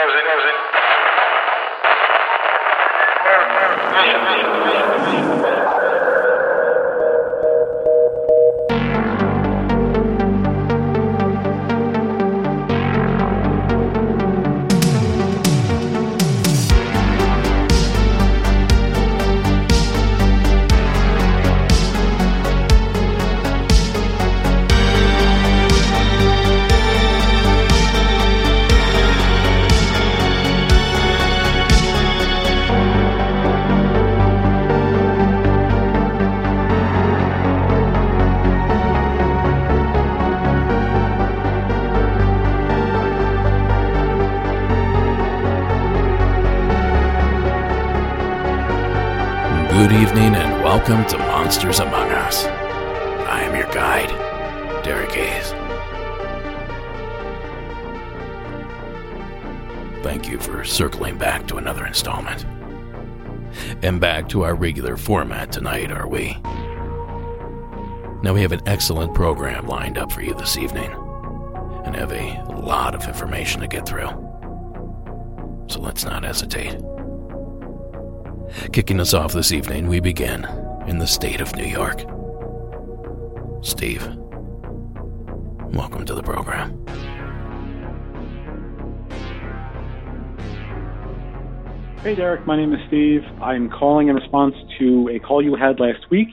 Good to our regular format tonight, are we? Now, we have an excellent program lined up for you this evening, and have a lot of information to get through. So let's not hesitate. Kicking us off this evening, we begin in the state of New York. Steve, welcome to the program. Hey Derek, my name is Steve. I'm calling in response to a call you had last week.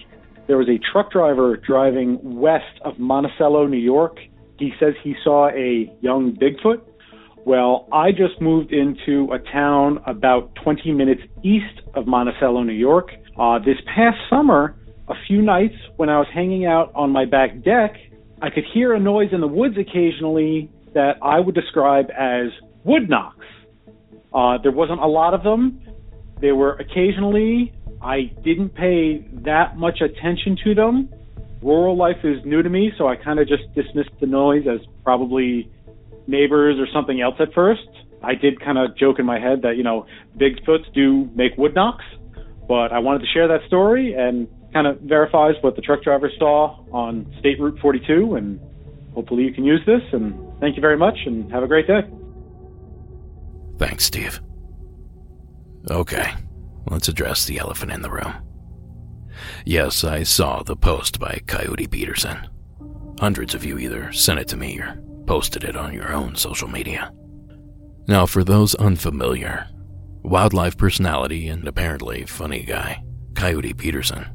There was a truck driver driving west of Monticello, New York. He says he saw a young Bigfoot. Well, I just moved into a town about 20 minutes east of Monticello, New York. Uh, this past summer, a few nights when I was hanging out on my back deck, I could hear a noise in the woods occasionally that I would describe as wood knocks. Uh, there wasn't a lot of them. They were occasionally. I didn't pay that much attention to them. Rural life is new to me, so I kind of just dismissed the noise as probably neighbors or something else at first. I did kind of joke in my head that, you know, Bigfoots do make wood knocks, but I wanted to share that story and kind of verifies what the truck driver saw on State Route 42, and hopefully you can use this. And thank you very much, and have a great day. Thanks, Steve. Okay, let's address the elephant in the room. Yes, I saw the post by Coyote Peterson. Hundreds of you either sent it to me or posted it on your own social media. Now, for those unfamiliar, wildlife personality and apparently funny guy, Coyote Peterson,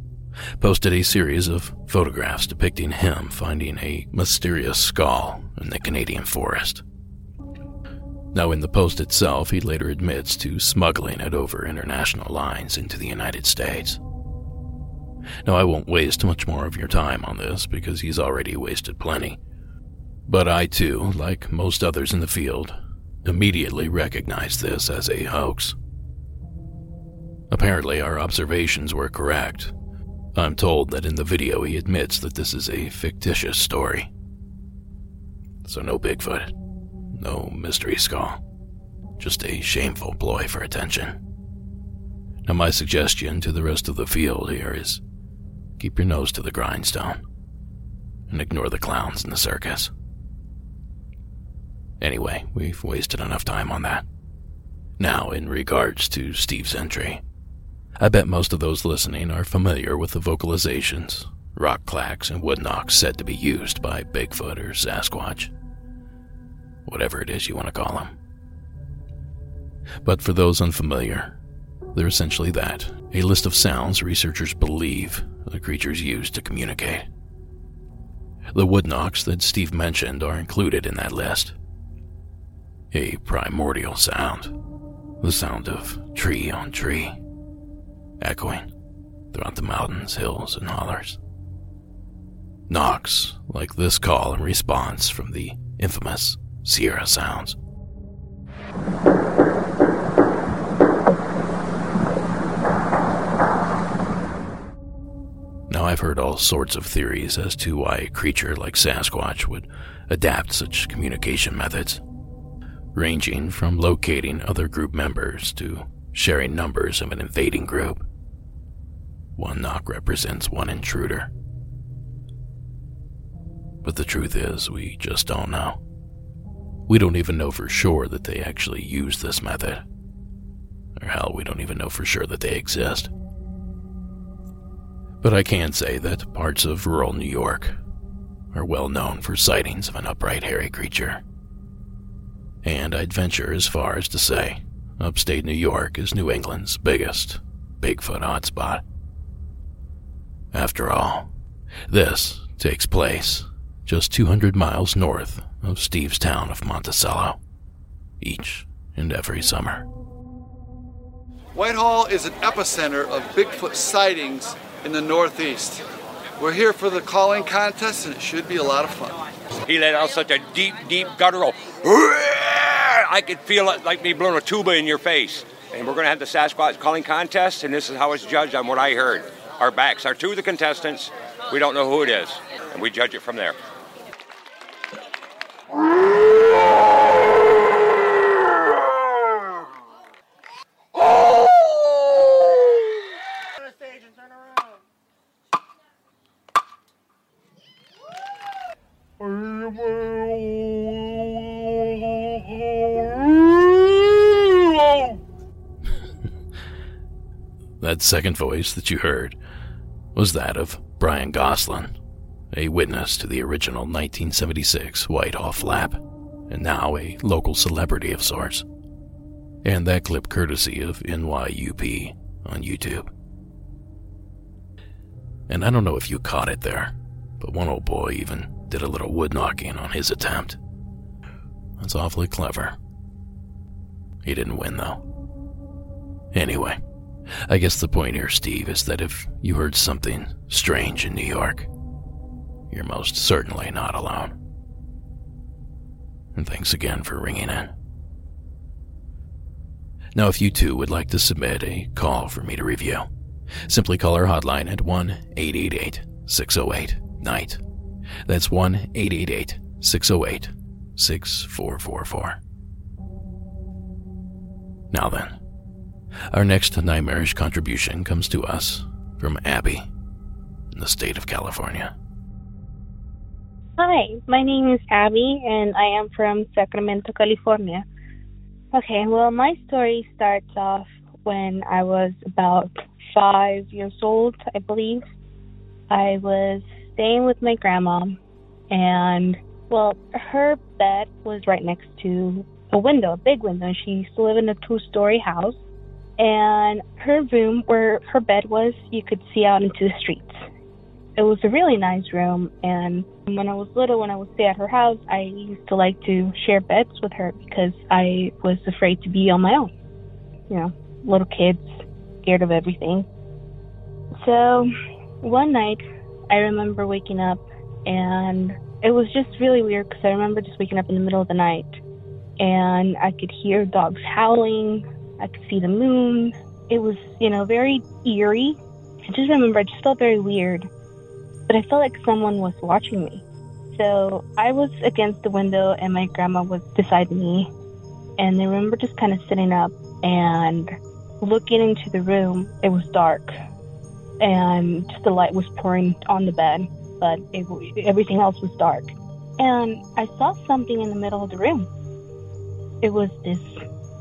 posted a series of photographs depicting him finding a mysterious skull in the Canadian forest. Now, in the post itself, he later admits to smuggling it over international lines into the United States. Now, I won't waste much more of your time on this because he's already wasted plenty. But I, too, like most others in the field, immediately recognized this as a hoax. Apparently, our observations were correct. I'm told that in the video he admits that this is a fictitious story. So, no Bigfoot, no mystery skull, just a shameful ploy for attention. Now, my suggestion to the rest of the field here is keep your nose to the grindstone and ignore the clowns in the circus. Anyway, we've wasted enough time on that. Now, in regards to Steve's entry, I bet most of those listening are familiar with the vocalizations, rock clacks, and wood knocks said to be used by Bigfoot or Sasquatch. Whatever it is you want to call them. But for those unfamiliar, they're essentially that a list of sounds researchers believe the creatures use to communicate. The wood knocks that Steve mentioned are included in that list. A primordial sound, the sound of tree on tree, echoing throughout the mountains, hills, and hollers. Knocks like this call and response from the infamous Sierra Sounds. Now, I've heard all sorts of theories as to why a creature like Sasquatch would adapt such communication methods, ranging from locating other group members to sharing numbers of an invading group. One knock represents one intruder. But the truth is, we just don't know. We don't even know for sure that they actually use this method. Or hell, we don't even know for sure that they exist. But I can say that parts of rural New York are well known for sightings of an upright hairy creature. And I'd venture as far as to say upstate New York is New England's biggest Bigfoot hotspot. After all, this takes place just 200 miles north of Steve's town of Monticello, each and every summer. Whitehall is an epicenter of Bigfoot sightings in the Northeast. We're here for the calling contest, and it should be a lot of fun. He let out such a deep, deep guttural. I could feel it like me blowing a tuba in your face. And we're going to have the Sasquatch calling contest, and this is how it's judged on what I heard. Our backs are to the contestants. We don't know who it is, and we judge it from there. That second voice that you heard was that of Brian Goslin, a witness to the original 1976 Whitehall flap, and now a local celebrity of sorts. And that clip courtesy of NYUP on YouTube. And I don't know if you caught it there, but one old boy even did a little wood knocking on his attempt. That's awfully clever. He didn't win, though. Anyway, I guess the point here, Steve, is that if you heard something strange in New York, you're most certainly not alone. And thanks again for ringing in. Now, if you too would like to submit a call for me to review, simply call our hotline at 1 888 608 NIGHT. That's 1 888 608 6444. Now then, our next nightmarish contribution comes to us from Abby in the state of California. Hi, my name is Abby, and I am from Sacramento, California. Okay, well, my story starts off when I was about five years old, I believe. I was staying with my grandma, and well, her bed was right next to a window, a big window, and she used to live in a two story house. And her room, where her bed was, you could see out into the streets. It was a really nice room, and when I was little, when I would stay at her house, I used to like to share beds with her because I was afraid to be on my own. You know, little kids, scared of everything. So one night, I remember waking up, and it was just really weird because I remember just waking up in the middle of the night, and I could hear dogs howling. I could see the moon. It was, you know, very eerie. I just remember I just felt very weird but I felt like someone was watching me. So I was against the window and my grandma was beside me. And I remember just kind of sitting up and looking into the room. It was dark and just the light was pouring on the bed, but it, everything else was dark. And I saw something in the middle of the room. It was this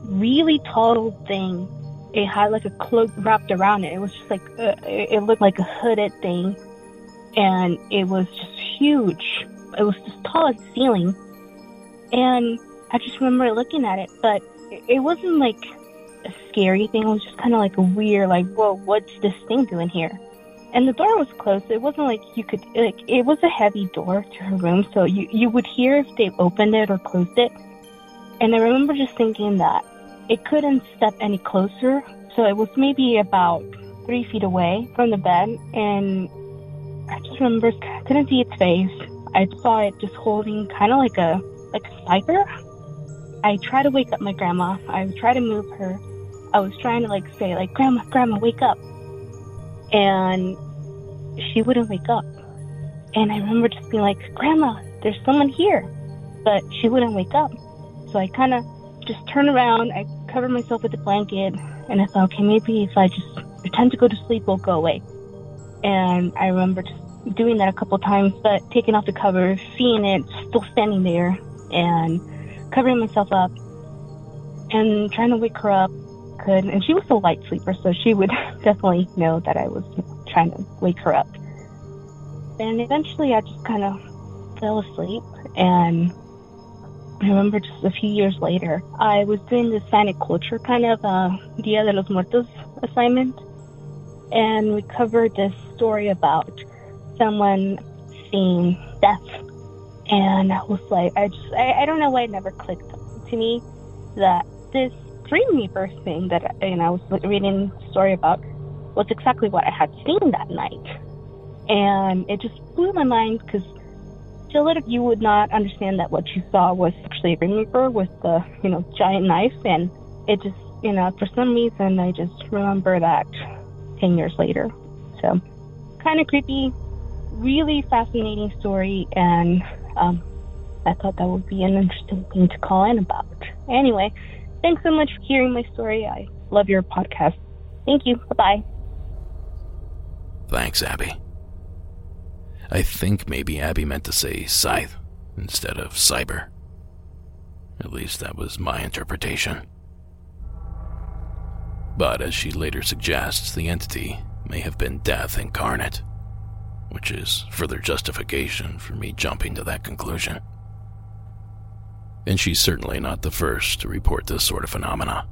really tall thing. It had like a cloak wrapped around it. It was just like, uh, it looked like a hooded thing and it was just huge. It was as tall as the ceiling. And I just remember looking at it, but it wasn't like a scary thing. It was just kind of like a weird, like, whoa, what's this thing doing here? And the door was closed. It wasn't like you could, like, it was a heavy door to her room, so you, you would hear if they opened it or closed it. And I remember just thinking that it couldn't step any closer, so it was maybe about three feet away from the bed, and I just remember I couldn't see its face. I saw it just holding kind of like a like cyber. I try to wake up my grandma. I try to move her. I was trying to like say like grandma, grandma, wake up. And she wouldn't wake up. And I remember just being like, Grandma, there's someone here. But she wouldn't wake up. So I kind of just turned around. I covered myself with a blanket. And I thought, okay, maybe if I just pretend to go to sleep, it'll go away. And I remember just doing that a couple times, but taking off the cover, seeing it still standing there, and covering myself up and trying to wake her up. Could and she was a light sleeper, so she would definitely know that I was trying to wake her up. And eventually, I just kind of fell asleep. And I remember just a few years later, I was doing the Hispanic culture kind of uh, Dia de los Muertos assignment, and we covered this story about someone seeing death. And I was like, I just, I, I don't know why it never clicked to me that this dream reaper thing that you know, I was reading a story about was exactly what I had seen that night. And it just blew my mind because a lot of you would not understand that what you saw was actually a dream reaper with the, you know, giant knife. And it just, you know, for some reason, I just remember that 10 years later. So kind of creepy, really fascinating story, and um, I thought that would be an interesting thing to call in about. Anyway, thanks so much for hearing my story. I love your podcast. Thank you. Bye bye. Thanks, Abby. I think maybe Abby meant to say scythe instead of cyber. At least that was my interpretation. But as she later suggests, the entity may have been death incarnate which is further justification for me jumping to that conclusion. And she's certainly not the first to report this sort of phenomena.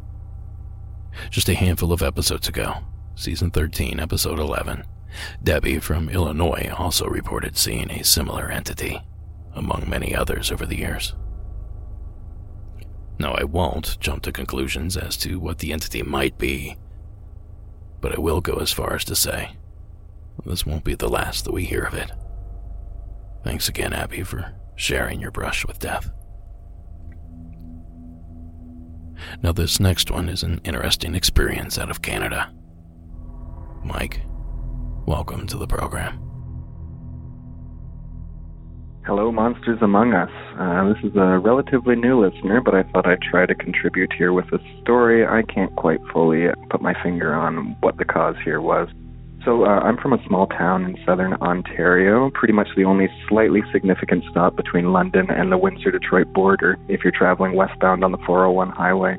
Just a handful of episodes ago, season 13, episode 11, Debbie from Illinois also reported seeing a similar entity, among many others over the years. Now, I won't jump to conclusions as to what the entity might be, but I will go as far as to say this won't be the last that we hear of it. Thanks again, Abby, for sharing your brush with death. Now, this next one is an interesting experience out of Canada. Mike, welcome to the program. Hello, Monsters Among Us. Uh, this is a relatively new listener, but I thought I'd try to contribute here with a story. I can't quite fully put my finger on what the cause here was. So uh, I'm from a small town in southern Ontario, pretty much the only slightly significant stop between London and the Windsor-Detroit border if you're traveling westbound on the 401 highway.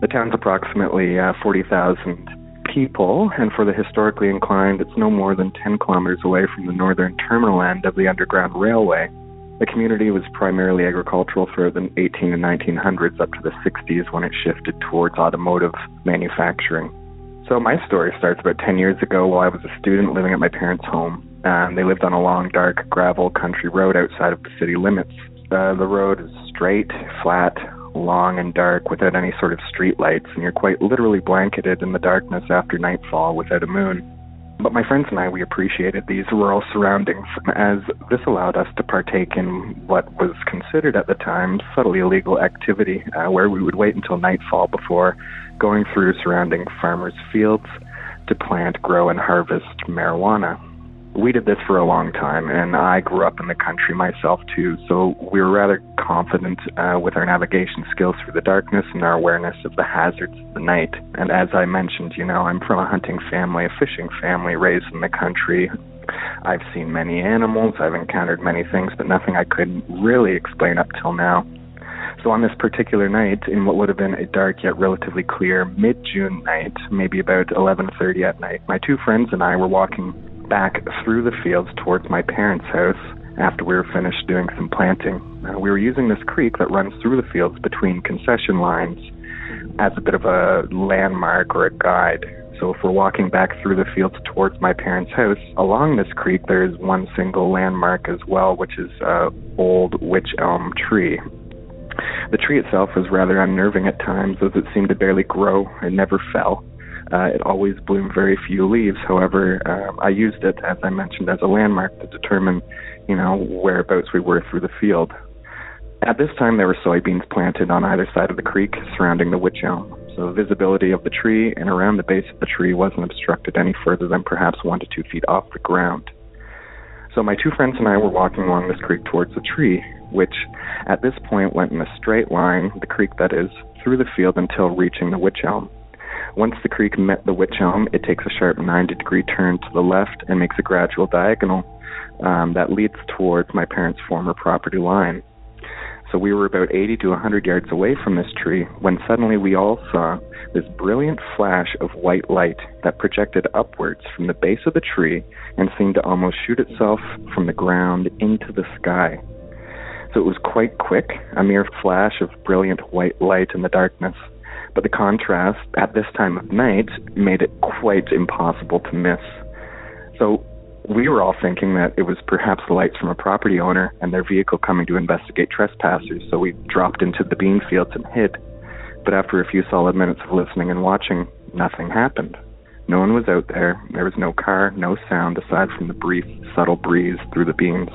The town's approximately uh, 40,000 people, and for the historically inclined, it's no more than 10 kilometers away from the northern terminal end of the Underground Railway. The community was primarily agricultural throughout the 18 and 1900s up to the 60s when it shifted towards automotive manufacturing. So my story starts about 10 years ago while I was a student living at my parents' home. Um, they lived on a long, dark gravel country road outside of the city limits. Uh, the road is straight, flat, long, and dark without any sort of street lights, and you're quite literally blanketed in the darkness after nightfall without a moon. But my friends and I, we appreciated these rural surroundings as this allowed us to partake in what was considered at the time subtly illegal activity, uh, where we would wait until nightfall before going through surrounding farmers' fields to plant, grow, and harvest marijuana. We did this for a long time, and I grew up in the country myself too, so we were rather confident uh, with our navigation skills through the darkness and our awareness of the hazards of the night. And as I mentioned, you know, I'm from a hunting family, a fishing family raised in the country. I've seen many animals, I've encountered many things, but nothing I could really explain up till now. So on this particular night, in what would have been a dark yet relatively clear mid-June night, maybe about 11:30 at night, my two friends and I were walking back through the fields towards my parents' house after we were finished doing some planting. Uh, we were using this creek that runs through the fields between concession lines as a bit of a landmark or a guide. So if we're walking back through the fields towards my parents' house, along this creek there is one single landmark as well, which is a old witch elm tree. The tree itself was rather unnerving at times, as it seemed to barely grow and never fell. Uh, it always bloomed very few leaves. However, uh, I used it, as I mentioned, as a landmark to determine, you know, whereabouts we were through the field. At this time, there were soybeans planted on either side of the creek surrounding the witch elm, so visibility of the tree and around the base of the tree wasn't obstructed any further than perhaps one to two feet off the ground. So my two friends and I were walking along this creek towards the tree, which at this point went in a straight line, the creek that is, through the field until reaching the witch elm. Once the creek met the wych elm, it takes a sharp 90 degree turn to the left and makes a gradual diagonal um, that leads towards my parents' former property line. So we were about 80 to 100 yards away from this tree when suddenly we all saw this brilliant flash of white light that projected upwards from the base of the tree and seemed to almost shoot itself from the ground into the sky. So it was quite quick, a mere flash of brilliant white light in the darkness. But the contrast at this time of night made it quite impossible to miss. So we were all thinking that it was perhaps lights from a property owner and their vehicle coming to investigate trespassers, so we dropped into the bean fields and hid. But after a few solid minutes of listening and watching, nothing happened. No one was out there. There was no car, no sound aside from the brief, subtle breeze through the beans.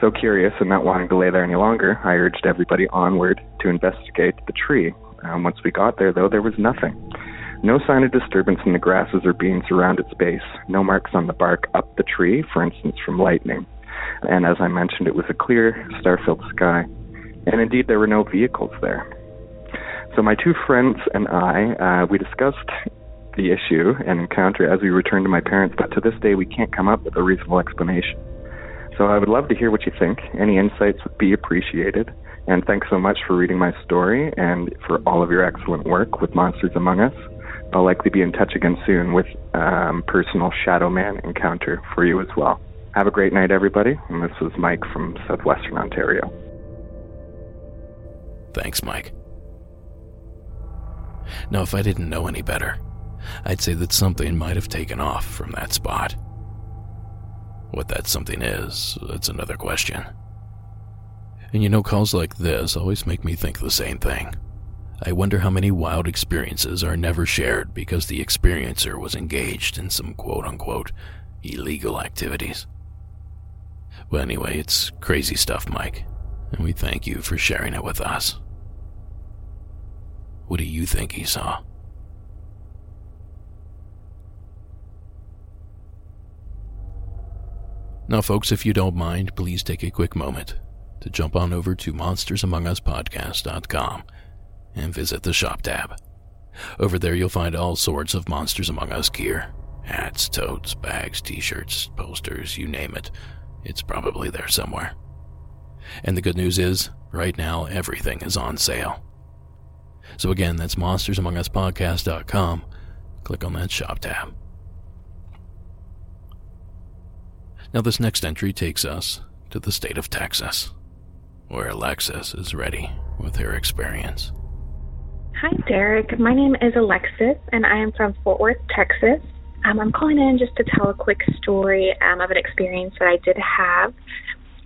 So curious and not wanting to lay there any longer, I urged everybody onward to investigate the tree. Um, once we got there, though, there was nothing. No sign of disturbance in the grasses or beans around its base. No marks on the bark up the tree, for instance, from lightning. And as I mentioned, it was a clear, star filled sky. And indeed, there were no vehicles there. So my two friends and I, uh, we discussed the issue and encounter as we returned to my parents, but to this day we can't come up with a reasonable explanation. So I would love to hear what you think. Any insights would be appreciated. And thanks so much for reading my story and for all of your excellent work with Monsters Among Us. I'll likely be in touch again soon with um, personal Shadow Man encounter for you as well. Have a great night, everybody. And this was Mike from Southwestern Ontario. Thanks, Mike. Now, if I didn't know any better, I'd say that something might have taken off from that spot. What that something is, that's another question. And you know, calls like this always make me think the same thing. I wonder how many wild experiences are never shared because the experiencer was engaged in some quote unquote illegal activities. Well, anyway, it's crazy stuff, Mike, and we thank you for sharing it with us. What do you think he saw? Now, folks, if you don't mind, please take a quick moment to jump on over to monstersamonguspodcast.com and visit the shop tab. Over there, you'll find all sorts of Monsters Among Us gear hats, totes, bags, t shirts, posters, you name it. It's probably there somewhere. And the good news is, right now, everything is on sale. So again, that's monstersamonguspodcast.com. Click on that shop tab. Now, this next entry takes us to the state of Texas, where Alexis is ready with her experience. Hi, Derek. My name is Alexis, and I am from Fort Worth, Texas. Um, I'm calling in just to tell a quick story um, of an experience that I did have.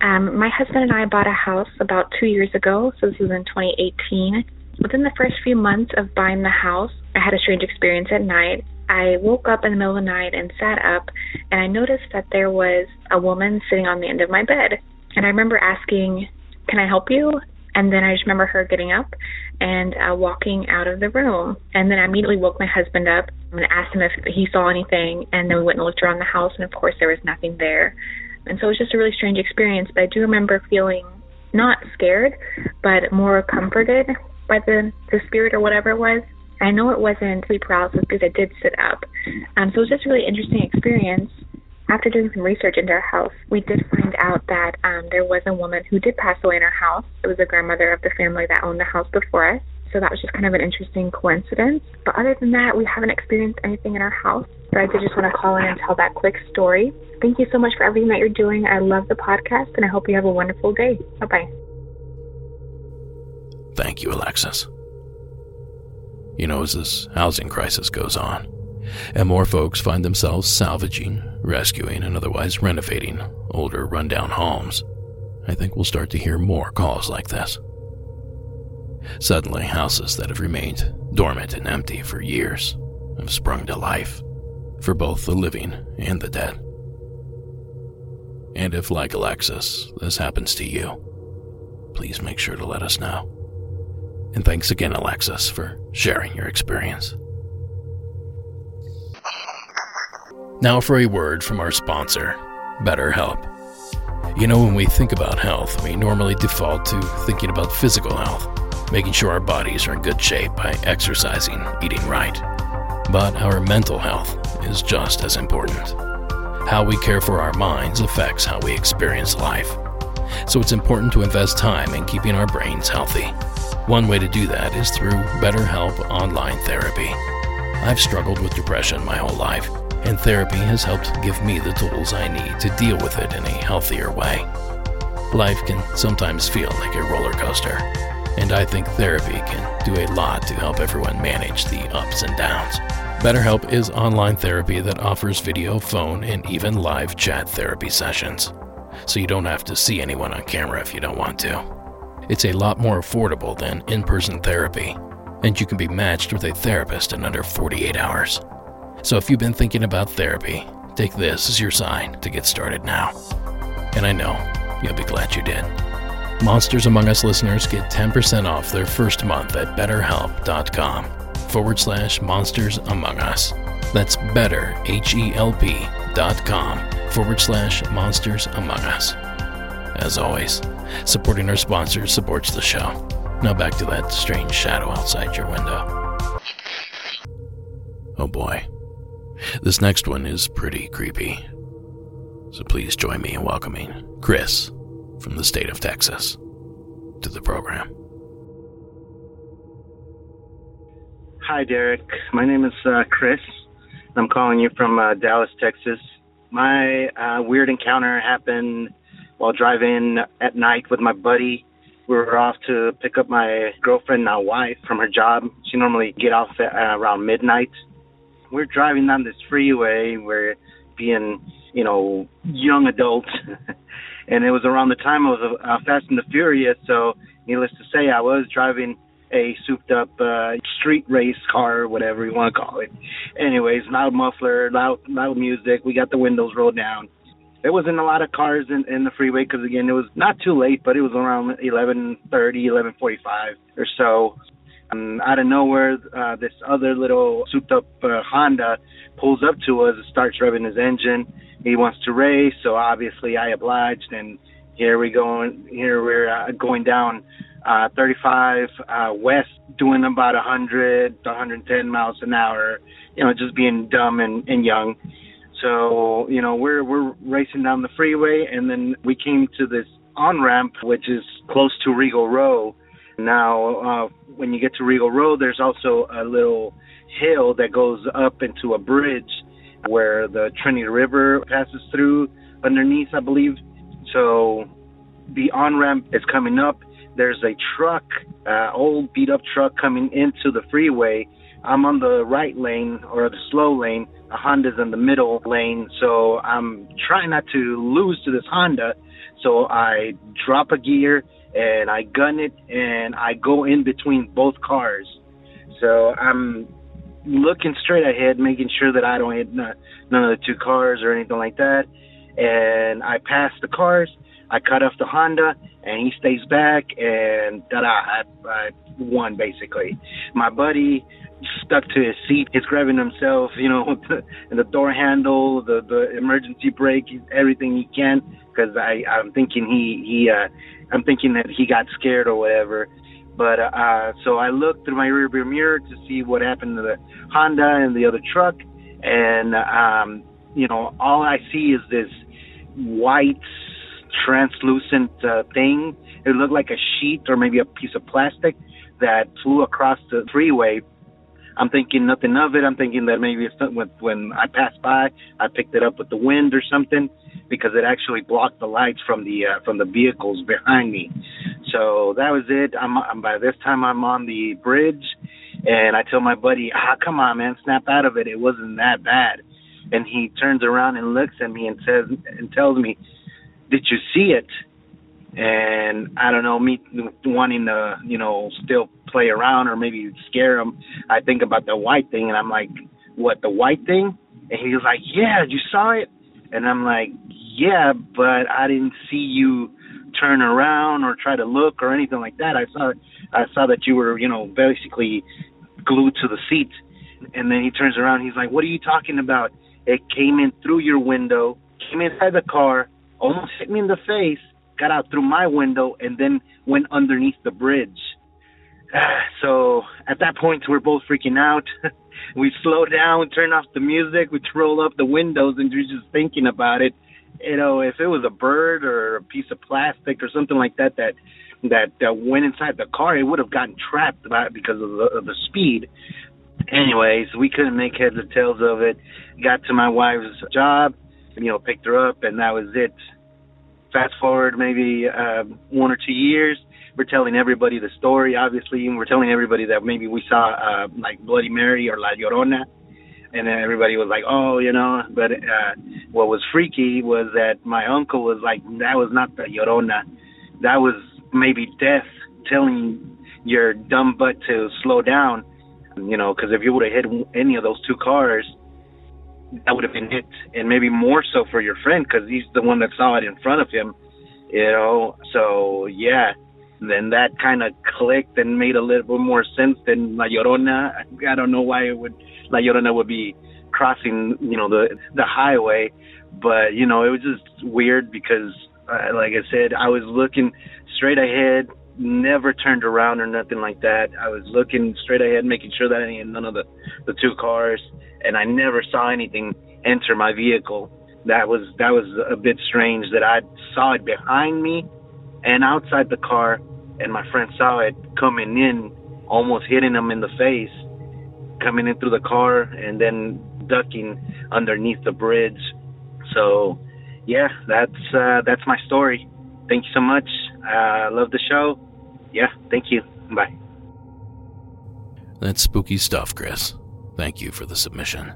Um, my husband and I bought a house about two years ago, so this was in 2018. Within the first few months of buying the house, I had a strange experience at night. I woke up in the middle of the night and sat up, and I noticed that there was a woman sitting on the end of my bed. And I remember asking, Can I help you? And then I just remember her getting up and uh, walking out of the room. And then I immediately woke my husband up and asked him if he saw anything. And then we went and looked around the house, and of course, there was nothing there. And so it was just a really strange experience. But I do remember feeling not scared, but more comforted by the, the spirit or whatever it was. I know it wasn't sleep paralysis because I did sit up. Um, so it was just a really interesting experience after doing some research into our house, we did find out that um, there was a woman who did pass away in our house. It was a grandmother of the family that owned the house before us. So that was just kind of an interesting coincidence. But other than that, we haven't experienced anything in our house. So I did just want to call in and tell that quick story. Thank you so much for everything that you're doing. I love the podcast, and I hope you have a wonderful day. Bye bye. Thank you, Alexis. You know, as this housing crisis goes on, and more folks find themselves salvaging, rescuing, and otherwise renovating older, rundown homes, I think we'll start to hear more calls like this. Suddenly, houses that have remained dormant and empty for years have sprung to life for both the living and the dead. And if, like Alexis, this happens to you, please make sure to let us know. And thanks again, Alexis, for sharing your experience. Now for a word from our sponsor, BetterHelp. You know, when we think about health, we normally default to thinking about physical health, making sure our bodies are in good shape by exercising, eating right. But our mental health is just as important. How we care for our minds affects how we experience life. So it's important to invest time in keeping our brains healthy. One way to do that is through BetterHelp Online Therapy. I've struggled with depression my whole life, and therapy has helped give me the tools I need to deal with it in a healthier way. Life can sometimes feel like a roller coaster, and I think therapy can do a lot to help everyone manage the ups and downs. BetterHelp is online therapy that offers video, phone, and even live chat therapy sessions, so you don't have to see anyone on camera if you don't want to. It's a lot more affordable than in person therapy, and you can be matched with a therapist in under 48 hours. So if you've been thinking about therapy, take this as your sign to get started now. And I know you'll be glad you did. Monsters Among Us listeners get 10% off their first month at betterhelp.com forward slash monsters among us. That's better, H-E-L-P dot com forward slash monsters among us. As always, Supporting our sponsors supports the show. Now back to that strange shadow outside your window. Oh boy. This next one is pretty creepy. So please join me in welcoming Chris from the state of Texas to the program. Hi, Derek. My name is uh, Chris. I'm calling you from uh, Dallas, Texas. My uh, weird encounter happened while driving at night with my buddy. We were off to pick up my girlfriend, now wife, from her job. She normally get off at, uh, around midnight. We're driving down this freeway. We're being, you know, young adults, and it was around the time of uh, Fast and the Furious. So, needless to say, I was driving a souped-up uh, street race car, whatever you want to call it. Anyways, loud muffler, loud loud music. We got the windows rolled down there wasn't a lot of cars in, in the freeway because again it was not too late, but it was around 11:30, 11:45 or so. Um, out of nowhere, uh, this other little souped-up uh, Honda pulls up to us, and starts revving his engine. He wants to race, so obviously I obliged, and here we go. Here we're uh, going down uh, 35 uh, west, doing about 100 to 110 miles an hour. You know, just being dumb and, and young. So, you know, we're we're racing down the freeway and then we came to this on ramp which is close to Regal Row. Now, uh when you get to Regal Row, there's also a little hill that goes up into a bridge where the Trinity River passes through underneath, I believe. So the on ramp is coming up. There's a truck, uh, old beat up truck coming into the freeway. I'm on the right lane or the slow lane, a Honda's in the middle lane, so I'm trying not to lose to this Honda. So I drop a gear and I gun it and I go in between both cars. So I'm looking straight ahead, making sure that I don't hit none of the two cars or anything like that. And I pass the cars. I cut off the Honda, and he stays back, and da, I, I won basically. My buddy stuck to his seat. He's grabbing himself, you know, the, the door handle, the the emergency brake, everything he can. Because I I'm thinking he he uh I'm thinking that he got scared or whatever. But uh so I looked through my rearview mirror to see what happened to the Honda and the other truck, and um you know all I see is this white translucent uh, thing. It looked like a sheet or maybe a piece of plastic that flew across the freeway I'm thinking nothing of it. I'm thinking that maybe it's when when I passed by, I picked it up with the wind or something because it actually blocked the lights from the uh, from the vehicles behind me. So that was it. I'm, I'm by this time I'm on the bridge, and I tell my buddy, "Ah, come on, man, snap out of it. It wasn't that bad." And he turns around and looks at me and says and tells me, "Did you see it?" And I don't know, me wanting to, you know, still play around or maybe scare him. I think about the white thing, and I'm like, "What the white thing?" And he was like, "Yeah, you saw it," and I'm like, "Yeah, but I didn't see you turn around or try to look or anything like that. I saw I saw that you were, you know, basically glued to the seat. And then he turns around. He's like, "What are you talking about? It came in through your window, came inside the car, almost hit me in the face, got out through my window, and then went underneath the bridge." So at that point, we're both freaking out. we slow down, turn off the music, we roll up the windows, and we're just thinking about it. You know, if it was a bird or a piece of plastic or something like that that that uh, went inside the car, it would have gotten trapped by, because of the, of the speed. Anyways, we couldn't make heads or tails of it. Got to my wife's job, you know, picked her up, and that was it. Fast forward maybe uh, one or two years, we're telling everybody the story, obviously, and we're telling everybody that maybe we saw uh, like Bloody Mary or La Llorona, and then everybody was like, oh, you know. But uh, what was freaky was that my uncle was like, that was not the Llorona, that was maybe death telling your dumb butt to slow down, you know, because if you would have hit any of those two cars, that would have been it, and maybe more so for your friend because he's the one that saw it in front of him, you know. So yeah, then that kind of clicked and made a little bit more sense than La Llorona. I don't know why it would La Llorona would be crossing, you know, the the highway, but you know, it was just weird because, uh, like I said, I was looking straight ahead, never turned around or nothing like that. I was looking straight ahead, making sure that I had none of the the two cars, and I never saw anything enter my vehicle. That was that was a bit strange that I saw it behind me and outside the car, and my friend saw it coming in, almost hitting him in the face, coming in through the car, and then ducking underneath the bridge. So, yeah, that's uh, that's my story. Thank you so much. I uh, love the show. Yeah, thank you. Bye. That's spooky stuff, Chris. Thank you for the submission.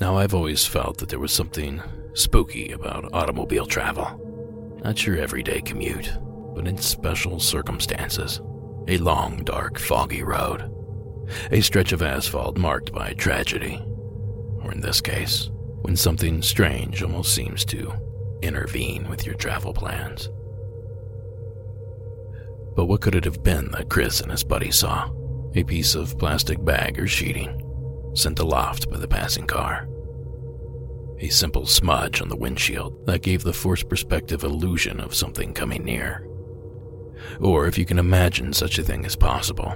Now, I've always felt that there was something spooky about automobile travel. Not your everyday commute, but in special circumstances. A long, dark, foggy road. A stretch of asphalt marked by tragedy. Or in this case, when something strange almost seems to intervene with your travel plans. But what could it have been that Chris and his buddy saw? A piece of plastic bag or sheeting sent aloft by the passing car a simple smudge on the windshield that gave the forced perspective illusion of something coming near. Or, if you can imagine such a thing as possible,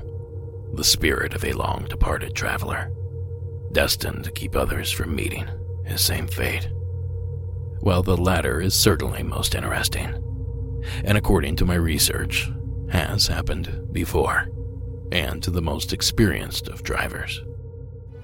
the spirit of a long departed traveler, destined to keep others from meeting his same fate. Well, the latter is certainly most interesting, and according to my research, has happened before, and to the most experienced of drivers.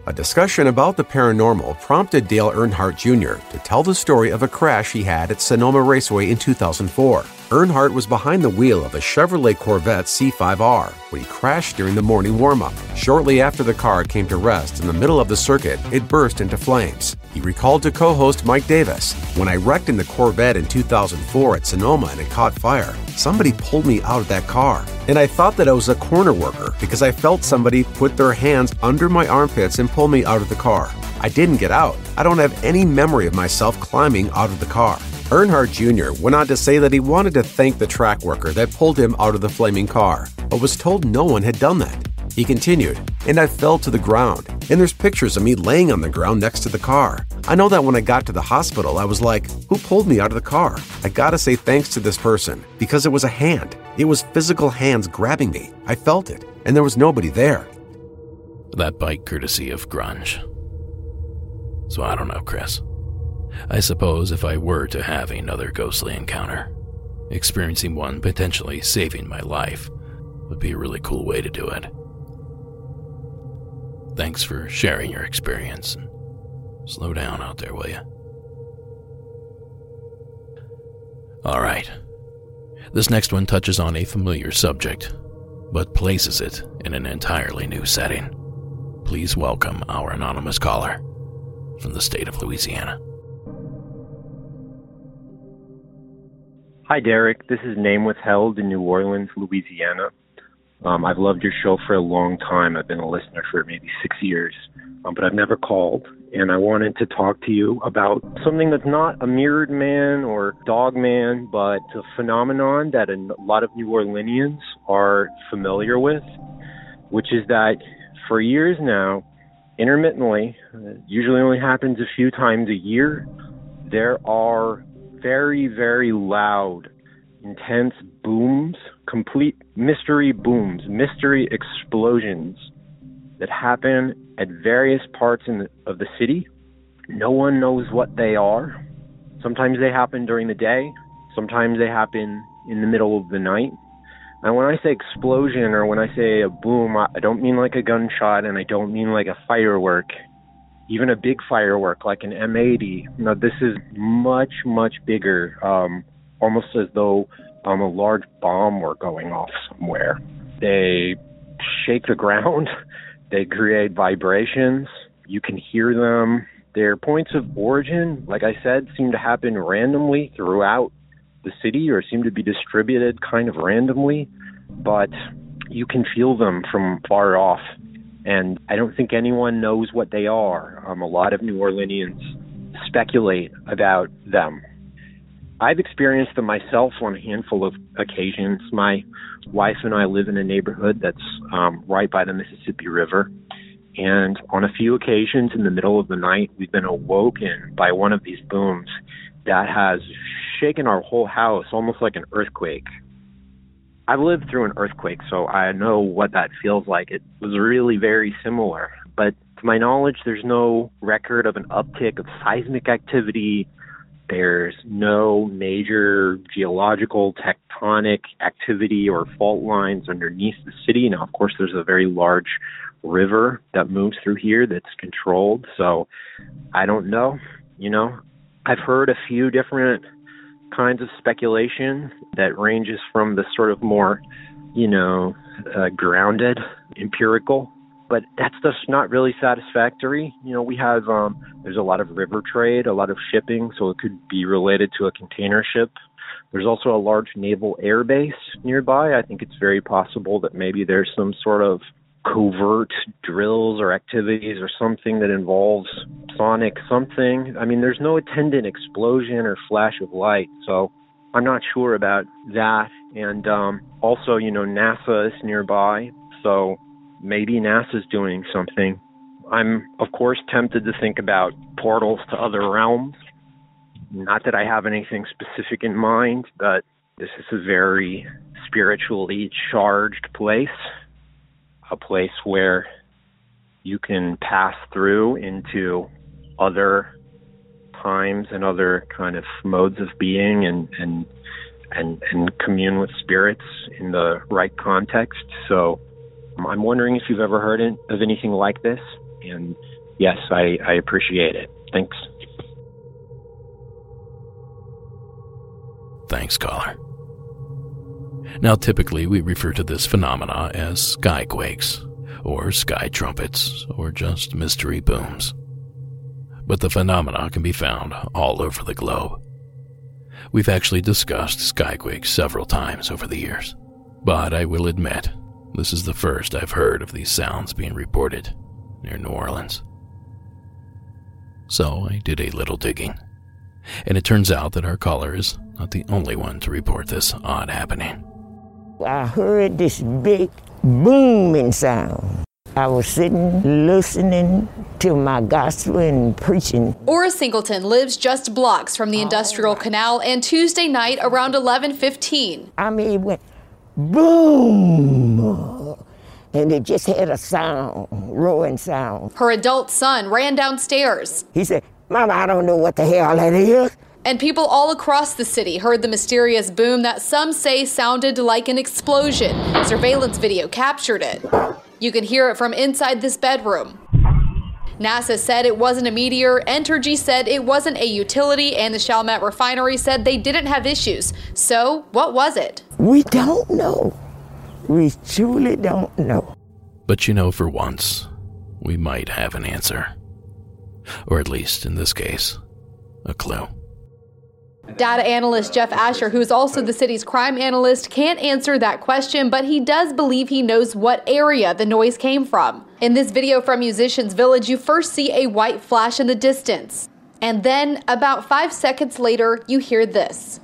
A discussion about the paranormal prompted Dale Earnhardt Jr. to tell the story of a crash he had at Sonoma Raceway in 2004. Earnhardt was behind the wheel of a Chevrolet Corvette C5R when he crashed during the morning warm up. Shortly after the car came to rest in the middle of the circuit, it burst into flames. He recalled to co host Mike Davis When I wrecked in the Corvette in 2004 at Sonoma and it caught fire, somebody pulled me out of that car. And I thought that I was a corner worker because I felt somebody put their hands under my armpits and pull me out of the car. I didn't get out. I don't have any memory of myself climbing out of the car. Earnhardt Jr. went on to say that he wanted to thank the track worker that pulled him out of the flaming car, but was told no one had done that. He continued, and I fell to the ground, and there's pictures of me laying on the ground next to the car. I know that when I got to the hospital, I was like, who pulled me out of the car? I gotta say thanks to this person, because it was a hand. It was physical hands grabbing me. I felt it, and there was nobody there. That bike courtesy of Grunge. So I don't know, Chris. I suppose if I were to have another ghostly encounter, experiencing one potentially saving my life would be a really cool way to do it. Thanks for sharing your experience. Slow down out there, will you? Alright. This next one touches on a familiar subject, but places it in an entirely new setting. Please welcome our anonymous caller from the state of Louisiana. Hi, Derek. This is Name Withheld in New Orleans, Louisiana. Um, I've loved your show for a long time. I've been a listener for maybe six years, um, but I've never called. And I wanted to talk to you about something that's not a mirrored man or dog man, but a phenomenon that a lot of New Orleanians are familiar with, which is that for years now, intermittently, uh, usually only happens a few times a year, there are very, very loud, intense booms, complete mystery booms, mystery explosions that happen at various parts the, of the city. No one knows what they are. Sometimes they happen during the day, sometimes they happen in the middle of the night. And when I say explosion or when I say a boom, I don't mean like a gunshot and I don't mean like a firework, even a big firework like an M80. No, this is much, much bigger, um, almost as though um, a large bomb were going off somewhere. They shake the ground, they create vibrations, you can hear them. Their points of origin, like I said, seem to happen randomly throughout the city or seem to be distributed kind of randomly, but you can feel them from far off. And I don't think anyone knows what they are. Um, a lot of New Orleanians speculate about them. I've experienced them myself on a handful of occasions. My wife and I live in a neighborhood that's um, right by the Mississippi River. And on a few occasions in the middle of the night, we've been awoken by one of these booms that has shaken our whole house almost like an earthquake. I've lived through an earthquake, so I know what that feels like. It was really very similar. But to my knowledge, there's no record of an uptick of seismic activity. There's no major geological tectonic activity or fault lines underneath the city. Now, of course, there's a very large river that moves through here that's controlled. So I don't know. You know, I've heard a few different kinds of speculation that ranges from the sort of more, you know, uh, grounded, empirical, but that's just not really satisfactory. You know, we have um, there's a lot of river trade, a lot of shipping, so it could be related to a container ship. There's also a large naval air base nearby. I think it's very possible that maybe there's some sort of covert drills or activities or something that involves sonic something. I mean, there's no attendant explosion or flash of light, so I'm not sure about that. And um, also, you know, NASA is nearby, so maybe NASA's doing something. I'm, of course, tempted to think about portals to other realms. Not that I have anything specific in mind, but this is a very spiritually charged place a place where you can pass through into other times and other kind of modes of being and and and and commune with spirits in the right context. So um, I'm wondering if you've ever heard of anything like this. And yes, I, I appreciate it. Thanks. Thanks, caller. Now, typically, we refer to this phenomena as skyquakes, or sky trumpets, or just mystery booms. But the phenomena can be found all over the globe. We've actually discussed skyquakes several times over the years, but I will admit, this is the first I've heard of these sounds being reported near New Orleans. So I did a little digging, and it turns out that our caller is not the only one to report this odd happening. I heard this big booming sound. I was sitting listening to my gospel and preaching. Ora Singleton lives just blocks from the Industrial oh. Canal and Tuesday night around 11:15. I mean, it went boom. And it just had a sound, roaring sound. Her adult son ran downstairs. He said, Mama, I don't know what the hell that is. And people all across the city heard the mysterious boom that some say sounded like an explosion. Surveillance video captured it. You can hear it from inside this bedroom. NASA said it wasn't a meteor, Entergy said it wasn't a utility, and the Chalmette refinery said they didn't have issues. So, what was it? We don't know. We truly don't know. But you know, for once, we might have an answer. Or at least, in this case, a clue. Data analyst Jeff Asher, who is also the city's crime analyst, can't answer that question, but he does believe he knows what area the noise came from. In this video from Musicians Village, you first see a white flash in the distance. And then, about five seconds later, you hear this.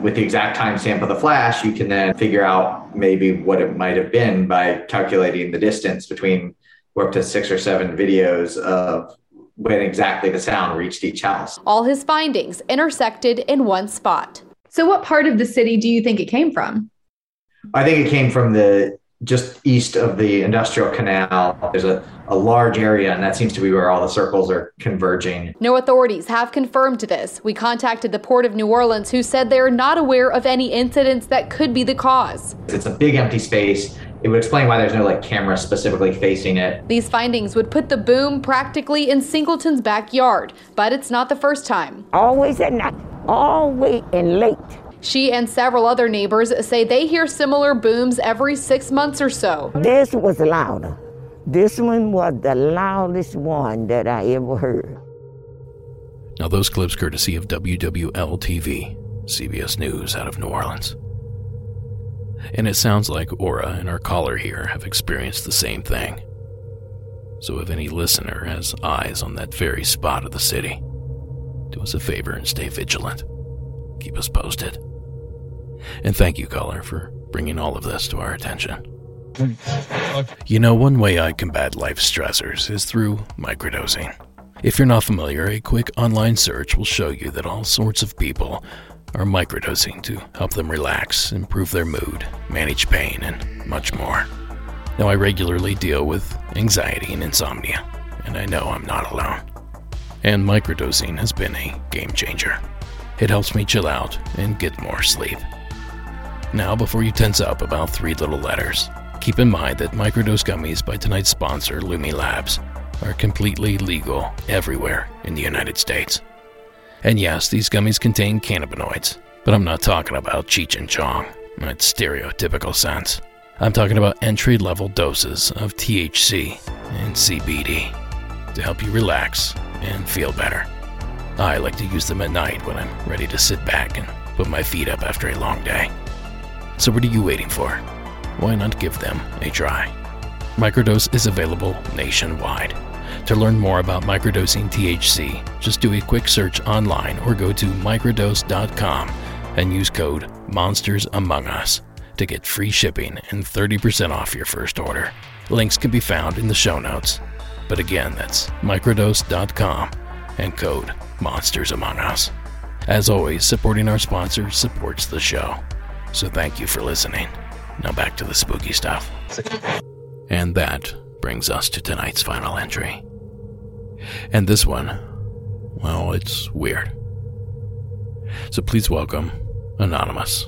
With the exact timestamp of the flash, you can then figure out maybe what it might have been by calculating the distance between we're up to six or seven videos of when exactly the sound reached each house. All his findings intersected in one spot. So, what part of the city do you think it came from? I think it came from the just east of the industrial canal. There's a, a large area, and that seems to be where all the circles are converging. No authorities have confirmed this. We contacted the Port of New Orleans, who said they are not aware of any incidents that could be the cause. It's a big empty space. It would explain why there's no like camera specifically facing it. These findings would put the boom practically in Singleton's backyard, but it's not the first time. Always at night, always and late. She and several other neighbors say they hear similar booms every six months or so. This was louder. This one was the loudest one that I ever heard. Now, those clips courtesy of WWL TV, CBS News out of New Orleans. And it sounds like Aura and our caller here have experienced the same thing. So, if any listener has eyes on that very spot of the city, do us a favor and stay vigilant. Keep us posted. And thank you, caller, for bringing all of this to our attention. You know, one way I combat life stressors is through microdosing. If you're not familiar, a quick online search will show you that all sorts of people are microdosing to help them relax, improve their mood, manage pain, and much more. Now, I regularly deal with anxiety and insomnia, and I know I'm not alone. And microdosing has been a game changer. It helps me chill out and get more sleep. Now, before you tense up about three little letters, keep in mind that microdose gummies by tonight's sponsor, Lumi Labs, are completely legal everywhere in the United States. And yes, these gummies contain cannabinoids, but I'm not talking about Cheech and Chong in its stereotypical sense. I'm talking about entry level doses of THC and CBD to help you relax and feel better. I like to use them at night when I'm ready to sit back and put my feet up after a long day. So, what are you waiting for? Why not give them a try? Microdose is available nationwide. To learn more about microdosing THC, just do a quick search online or go to microdose.com and use code MonstersAmongUs to get free shipping and 30% off your first order. Links can be found in the show notes. But again, that's microdose.com and code MonstersAmongUs. As always, supporting our sponsors supports the show. So thank you for listening. Now back to the spooky stuff. And that brings us to tonight's final entry. And this one, well, it's weird. So please welcome Anonymous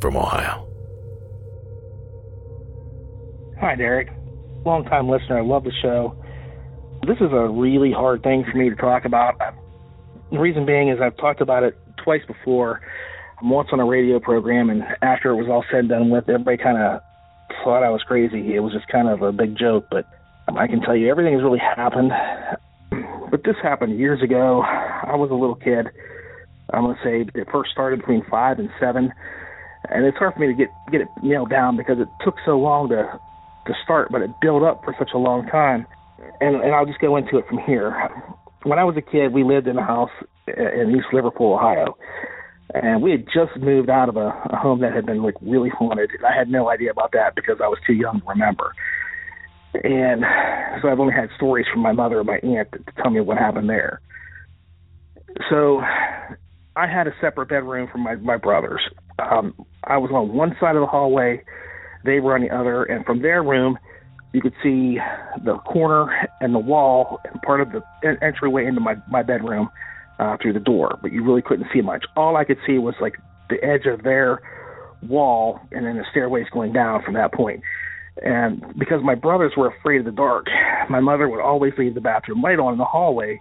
from Ohio. Hi, Derek. Long time listener. I love the show. This is a really hard thing for me to talk about. The reason being is I've talked about it twice before. Once on a radio program, and after it was all said and done with, everybody kind of thought I was crazy. It was just kind of a big joke, but I can tell you everything has really happened. But this happened years ago. I was a little kid. I'm gonna say it first started between five and seven, and it's hard for me to get get it nailed down because it took so long to to start, but it built up for such a long time. And and I'll just go into it from here. When I was a kid, we lived in a house in East Liverpool, Ohio, and we had just moved out of a, a home that had been like really haunted. And I had no idea about that because I was too young to remember. And so I've only had stories from my mother and my aunt to, to tell me what happened there. So I had a separate bedroom from my my brothers. Um, I was on one side of the hallway, they were on the other, and from their room, you could see the corner and the wall and part of the entryway into my my bedroom uh, through the door, but you really couldn't see much. All I could see was like the edge of their wall and then the stairways going down from that point. And because my brothers were afraid of the dark, my mother would always leave the bathroom light on in the hallway,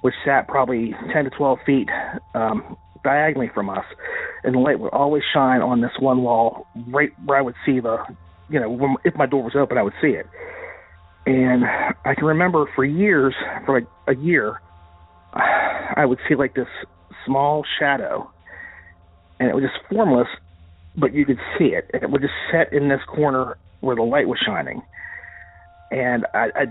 which sat probably 10 to 12 feet um, diagonally from us. And the light would always shine on this one wall right where I would see the, you know, when, if my door was open, I would see it. And I can remember for years, for like a year, I would see like this small shadow, and it was just formless, but you could see it. And it would just set in this corner where the light was shining. And I, I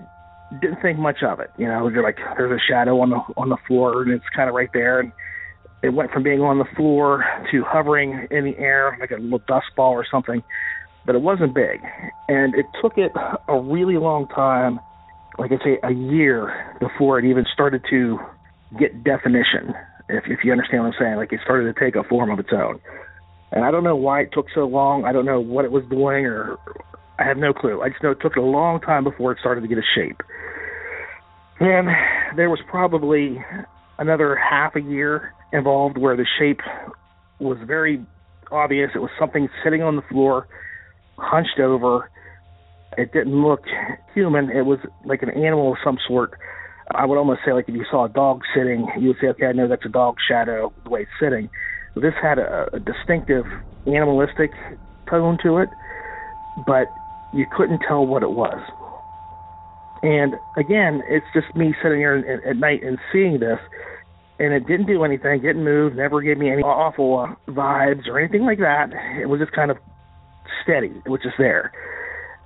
didn't think much of it. You know, you're like there's a shadow on the on the floor, and it's kind of right there. And it went from being on the floor to hovering in the air like a little dust ball or something. But it wasn't big, and it took it a really long time, like I say, a year before it even started to get definition. If if you understand what I'm saying, like it started to take a form of its own. And I don't know why it took so long. I don't know what it was doing, or I have no clue. I just know it took a long time before it started to get a shape. And there was probably another half a year involved where the shape was very obvious. It was something sitting on the floor, hunched over. It didn't look human. It was like an animal of some sort. I would almost say like if you saw a dog sitting, you would say, okay, I know that's a dog shadow the way it's sitting. This had a, a distinctive animalistic tone to it, but you couldn't tell what it was. And again, it's just me sitting here at, at night and seeing this, and it didn't do anything, didn't move, never gave me any awful uh, vibes or anything like that. It was just kind of steady. It was just there.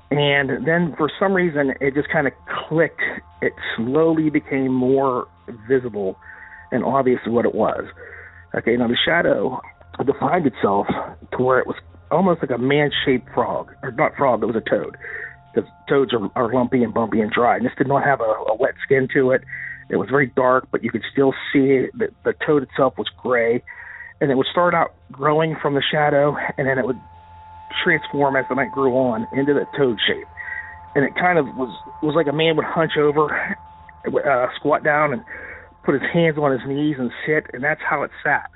And then for some reason, it just kind of clicked. It slowly became more visible and obvious what it was. Okay, now the shadow defined itself to where it was almost like a man-shaped frog, or not frog, it was a toad. Because toads are, are lumpy and bumpy and dry. And this did not have a, a wet skin to it. It was very dark, but you could still see. The, the toad itself was gray, and it would start out growing from the shadow, and then it would transform as the night grew on into the toad shape. And it kind of was was like a man would hunch over, uh, squat down, and put his hands on his knees and sit, and that's how it sat.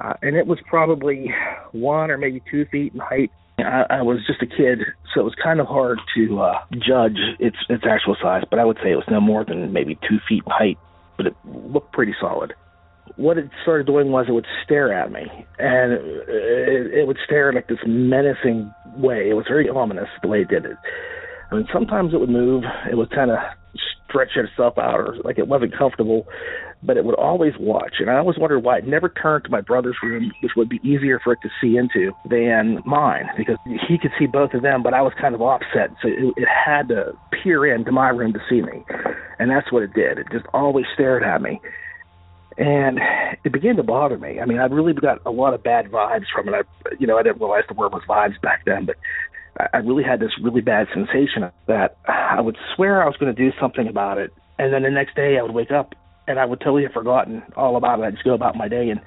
Uh, and it was probably one or maybe two feet in height. I, I was just a kid, so it was kind of hard to uh, judge its its actual size. But I would say it was no more than maybe two feet in height, but it looked pretty solid. What it started doing was it would stare at me, and it, it would stare in like this menacing way. It was very ominous the way it did it. I mean, sometimes it would move. It would kind of stretch itself out, or like it wasn't comfortable but it would always watch. And I always wondered why it never turned to my brother's room, which would be easier for it to see into than mine, because he could see both of them, but I was kind of offset, so it, it had to peer into my room to see me. And that's what it did. It just always stared at me. And it began to bother me. I mean, I really got a lot of bad vibes from it. I, you know, I didn't realize the word was vibes back then, but I really had this really bad sensation that I would swear I was going to do something about it, and then the next day I would wake up and I would totally have forgotten all about it. I'd just go about my day and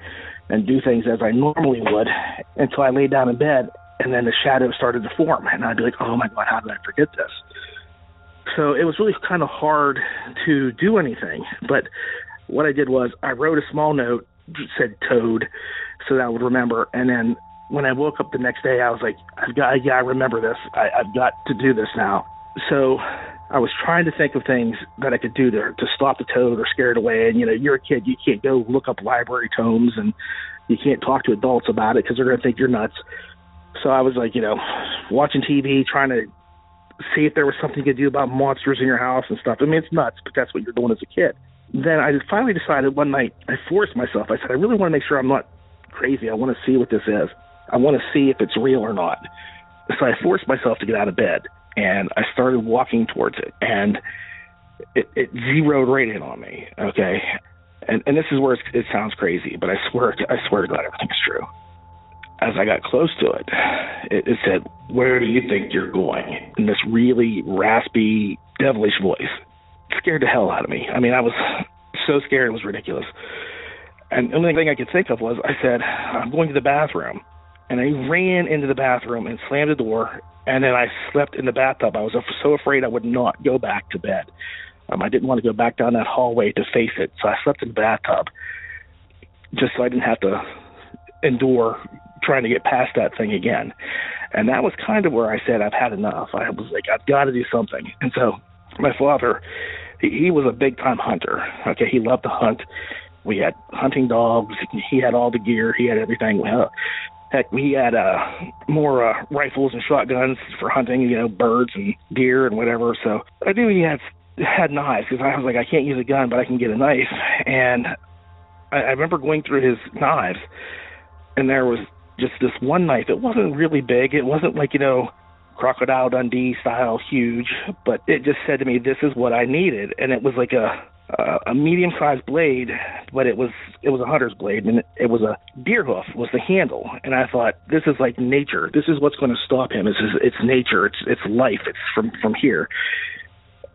and do things as I normally would until I lay down in bed, and then the shadow started to form, and I'd be like, "Oh my God, how did I forget this?" So it was really kind of hard to do anything. But what I did was I wrote a small note said "Toad," so that I would remember, and then when I woke up the next day, I was like, "I've got, yeah, I remember this. I, I've got to do this now." So I was trying to think of things that I could do to to stop the toad or scare it away. And you know, you're a kid, you can't go look up library tomes, and you can't talk to adults about it because they're going to think you're nuts. So I was like, you know, watching TV, trying to see if there was something you could do about monsters in your house and stuff. I mean, it's nuts, but that's what you're doing as a kid. Then I finally decided one night, I forced myself. I said, I really want to make sure I'm not crazy. I want to see what this is. I want to see if it's real or not. So I forced myself to get out of bed and I started walking towards it, and it, it zeroed right in on me. Okay, and and this is where it sounds crazy, but I swear I swear to God everything's true. As I got close to it, it, it said, "Where do you think you're going?" In this really raspy, devilish voice. Scared the hell out of me. I mean, I was so scared it was ridiculous. And the only thing I could think of was I said, "I'm going to the bathroom." and I ran into the bathroom and slammed the door and then I slept in the bathtub. I was so afraid I would not go back to bed. Um, I didn't want to go back down that hallway to face it, so I slept in the bathtub just so I didn't have to endure trying to get past that thing again. And that was kind of where I said I've had enough. I was like, I've got to do something. And so my father, he, he was a big time hunter. Okay, he loved to hunt. We had hunting dogs. He had all the gear. He had everything. Heck, we had uh, more uh, rifles and shotguns for hunting, you know, birds and deer and whatever. So I knew he had had knives because I was like, I can't use a gun, but I can get a knife. And I, I remember going through his knives, and there was just this one knife. It wasn't really big. It wasn't like you know crocodile Dundee style huge, but it just said to me, "This is what I needed," and it was like a a medium sized blade, but it was it was a hunter's blade, and it, was a deer hoof was the handle. And I thought, this is like nature. This is what's going to stop him. It's it's nature. It's it's life. It's from from here.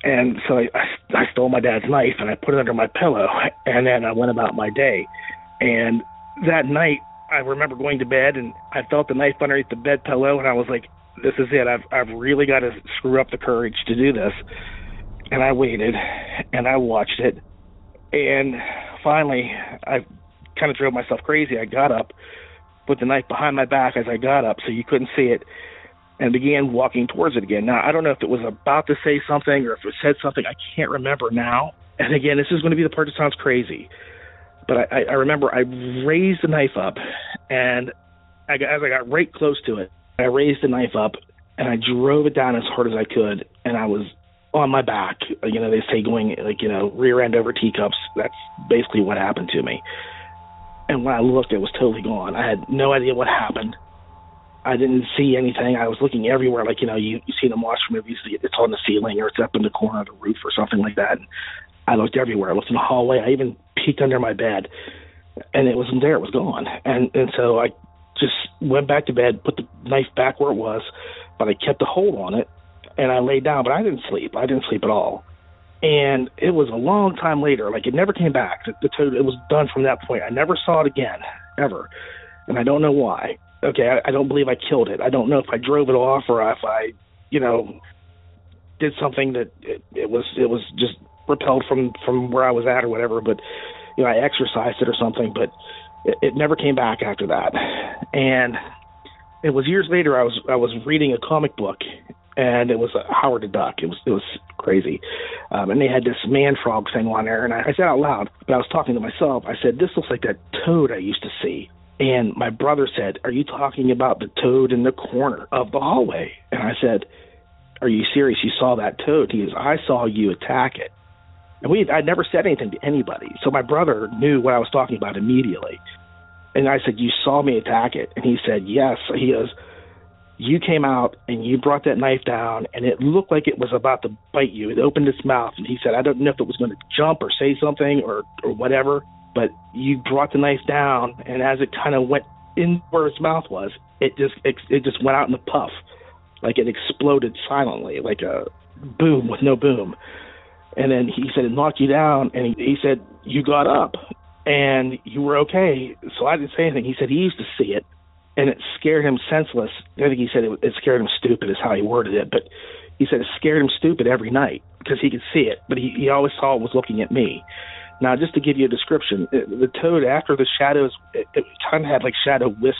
And so I I stole my dad's knife and I put it under my pillow, and then I went about my day. And that night, I remember going to bed and I felt the knife underneath the bed pillow, and I was like, this is it. I've I've really got to screw up the courage to do this. And I waited and I watched it. And finally I kind of drove myself crazy. I got up, put the knife behind my back as I got up so you couldn't see it, and began walking towards it again. Now I don't know if it was about to say something or if it said something. I can't remember now. And again, this is going to be the part that sounds crazy. But I, I remember I raised the knife up, and I, as I got right close to it, I raised the knife up and I drove it down as hard as I could, and I was on my back. You know, they say going like you know rear end over teacups. That's basically what happened to me. And when I looked, it was totally gone. I had no idea what happened. I didn't see anything. I was looking everywhere, like you know, you, you see in the monster movies, it's on the ceiling or it's up in the corner of the roof or something like that. And I looked everywhere. I looked in the hallway. I even peeked under my bed, and it wasn't there. It was gone. And and so I just went back to bed, put the knife back where it was, but I kept a hold on it, and I laid down. But I didn't sleep. I didn't sleep at all. And it was a long time later. Like it never came back. The, the toad, it was done from that point. I never saw it again, ever, and I don't know why. Okay, I, I don't believe I killed it. I don't know if I drove it off or if I, you know, did something that it, it was it was just repelled from from where I was at or whatever. But you know, I exercised it or something. But it, it never came back after that. And it was years later. I was I was reading a comic book, and it was a Howard the Duck. It was it was crazy, um, and they had this man frog thing on there. And I, I said out loud, but I was talking to myself. I said, "This looks like that toad I used to see." And my brother said, "Are you talking about the toad in the corner of the hallway?" And I said, "Are you serious? You saw that toad?" He goes, "I saw you attack it." And we I'd never said anything to anybody. So my brother knew what I was talking about immediately. And I said, You saw me attack it? And he said, Yes. He goes, You came out and you brought that knife down and it looked like it was about to bite you. It opened its mouth and he said, I don't know if it was going to jump or say something or, or whatever, but you brought the knife down and as it kind of went in where its mouth was, it just it, it just went out in a puff. Like it exploded silently, like a boom with no boom. And then he said it knocked you down, and he, he said you got up and you were okay. So I didn't say anything. He said he used to see it, and it scared him senseless. I think he said it, it scared him stupid, is how he worded it. But he said it scared him stupid every night because he could see it, but he, he always saw it was looking at me. Now, just to give you a description, the toad after the shadows, it, it kind of had like shadow wisps.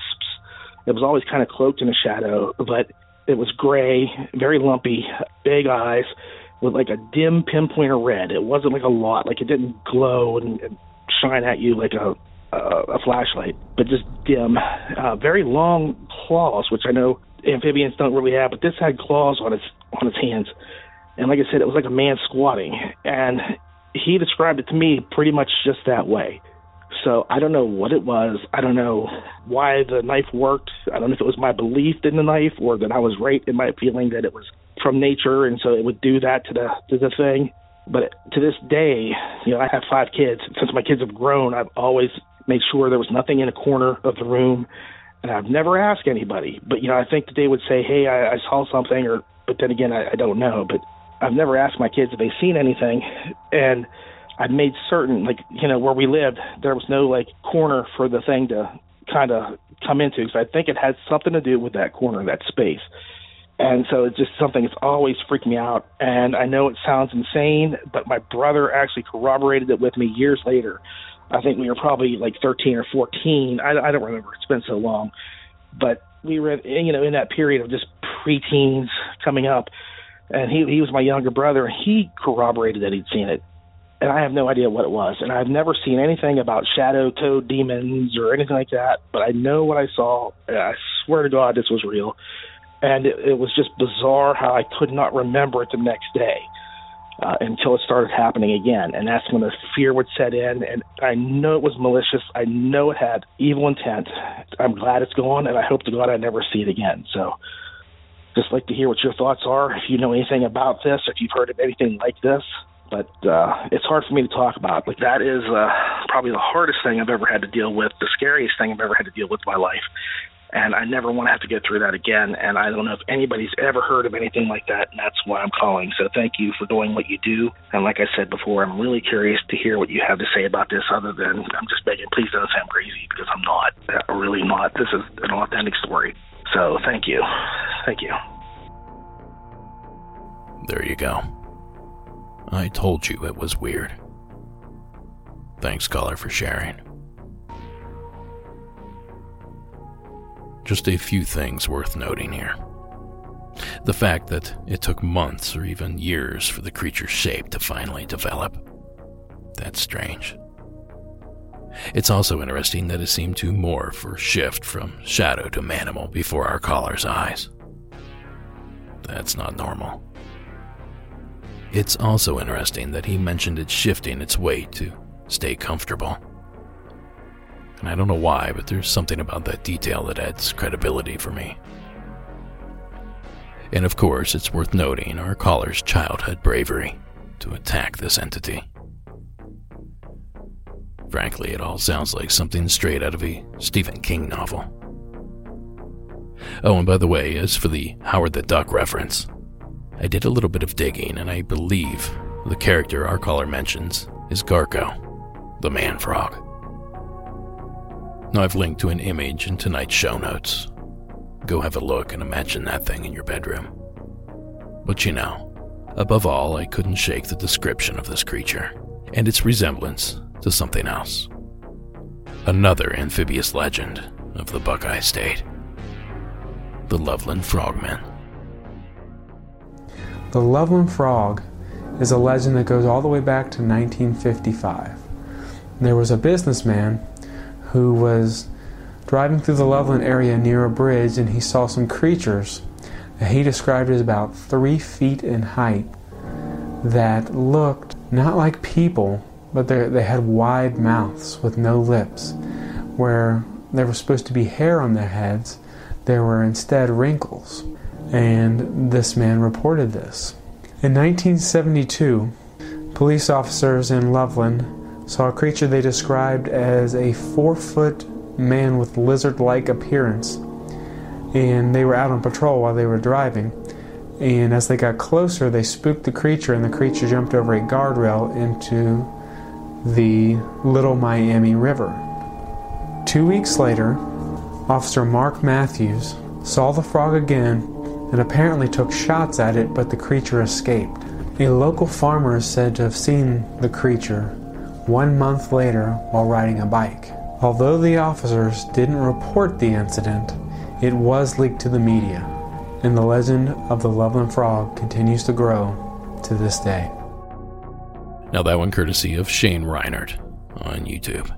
It was always kind of cloaked in a shadow, but it was gray, very lumpy, big eyes with like a dim pinpoint of red. It wasn't like a lot, like it didn't glow and, and shine at you like a a, a flashlight, but just dim. Uh, very long claws, which I know amphibians don't really have, but this had claws on its on its hands. And like I said, it was like a man squatting, and he described it to me pretty much just that way. So I don't know what it was. I don't know why the knife worked. I don't know if it was my belief in the knife or that I was right in my feeling that it was from nature and so it would do that to the to the thing. But to this day, you know, I have five kids. Since my kids have grown, I've always made sure there was nothing in a corner of the room, and I've never asked anybody. But you know, I think that they would say, "Hey, I, I saw something," or but then again, I, I don't know. But I've never asked my kids if they've seen anything, and I've made certain, like you know, where we lived, there was no like corner for the thing to kind of come into. Because I think it had something to do with that corner, that space. And so it's just something that's always freaked me out. And I know it sounds insane, but my brother actually corroborated it with me years later. I think we were probably like 13 or 14. I, I don't remember. It's been so long. But we were, you know, in that period of just preteens coming up. And he he was my younger brother. And He corroborated that he'd seen it and I have no idea what it was. And I've never seen anything about shadow toad demons or anything like that, but I know what I saw. I swear to God, this was real. And it, it was just bizarre how I could not remember it the next day. uh, until it started happening again. And that's when the fear would set in. And I know it was malicious. I know it had evil intent. I'm glad it's gone, and I hope to God I never see it again. So just like to hear what your thoughts are. If you know anything about this, if you've heard of anything like this, but uh, it's hard for me to talk about. Like that is uh, probably the hardest thing I've ever had to deal with, the scariest thing I've ever had to deal with in my life, and I never want to have to get through that again. And I don't know if anybody's ever heard of anything like that, and that's why I'm calling. So thank you for doing what you do. And like I said before, I'm really curious to hear what you have to say about this. Other than I'm just begging, please don't sound crazy because I'm not. I'm really not. This is an authentic story. So thank you, thank you. There you go. I told you it was weird. Thanks, caller, for sharing. Just a few things worth noting here. The fact that it took months or even years for the creature's shape to finally develop. That's strange. It's also interesting that it seemed to morph or shift from shadow to manimal before our caller's eyes. That's not normal. It's also interesting that he mentioned it shifting its weight to stay comfortable. And I don't know why, but there's something about that detail that adds credibility for me. And of course, it's worth noting our caller's childhood bravery to attack this entity. Frankly, it all sounds like something straight out of a Stephen King novel. Oh, and by the way, as for the Howard the Duck reference, I did a little bit of digging, and I believe the character our caller mentions is Garko, the man frog. Now, I've linked to an image in tonight's show notes. Go have a look and imagine that thing in your bedroom. But you know, above all, I couldn't shake the description of this creature and its resemblance to something else. Another amphibious legend of the Buckeye State the Loveland Frogman. The Loveland Frog is a legend that goes all the way back to 1955. There was a businessman who was driving through the Loveland area near a bridge and he saw some creatures that he described as about three feet in height that looked not like people, but they had wide mouths with no lips. Where there was supposed to be hair on their heads, there were instead wrinkles and this man reported this. In 1972, police officers in Loveland saw a creature they described as a four foot man with lizard like appearance, and they were out on patrol while they were driving. And as they got closer, they spooked the creature, and the creature jumped over a guardrail into the Little Miami River. Two weeks later, Officer Mark Matthews saw the frog again and apparently took shots at it, but the creature escaped. A local farmer is said to have seen the creature one month later while riding a bike. Although the officers didn't report the incident, it was leaked to the media, and the legend of the Loveland Frog continues to grow to this day. Now, that one courtesy of Shane Reinert on YouTube.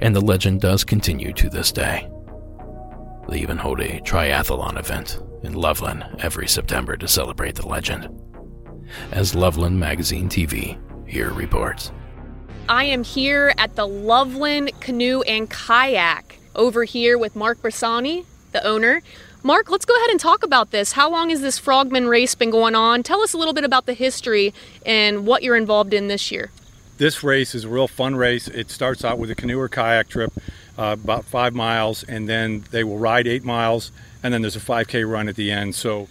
And the legend does continue to this day. They even hold a triathlon event in Loveland every September to celebrate the legend. As Loveland Magazine TV here reports. I am here at the Loveland Canoe and Kayak over here with Mark Brasani, the owner. Mark, let's go ahead and talk about this. How long has this Frogman race been going on? Tell us a little bit about the history and what you're involved in this year. This race is a real fun race. It starts out with a canoe or kayak trip uh, about five miles, and then they will ride eight miles, and then there's a 5K run at the end. So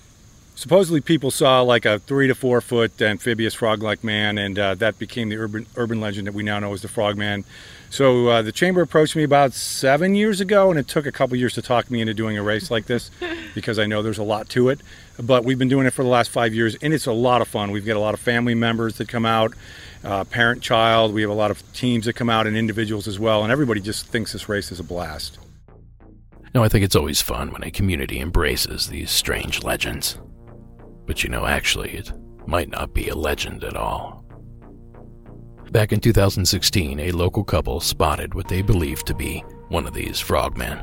supposedly people saw like a three to four foot amphibious frog-like man, and uh, that became the urban urban legend that we now know as the Frogman. So uh, the chamber approached me about seven years ago, and it took a couple years to talk me into doing a race like this because I know there's a lot to it. But we've been doing it for the last five years, and it's a lot of fun. We've got a lot of family members that come out uh, parent child. We have a lot of teams that come out and individuals as well, and everybody just thinks this race is a blast. No, I think it's always fun when a community embraces these strange legends. But you know, actually, it might not be a legend at all. Back in 2016, a local couple spotted what they believed to be one of these frogmen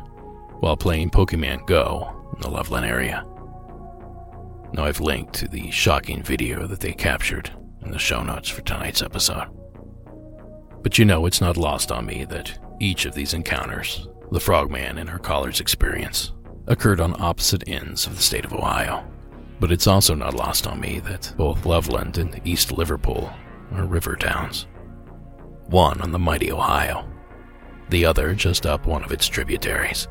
while playing Pokemon Go in the Loveland area. Now, I've linked to the shocking video that they captured in the show notes for tonight's episode. But you know, it's not lost on me that each of these encounters, the frogman and our caller's experience, occurred on opposite ends of the state of Ohio. But it's also not lost on me that both Loveland and East Liverpool are river towns. One on the mighty Ohio, the other just up one of its tributaries.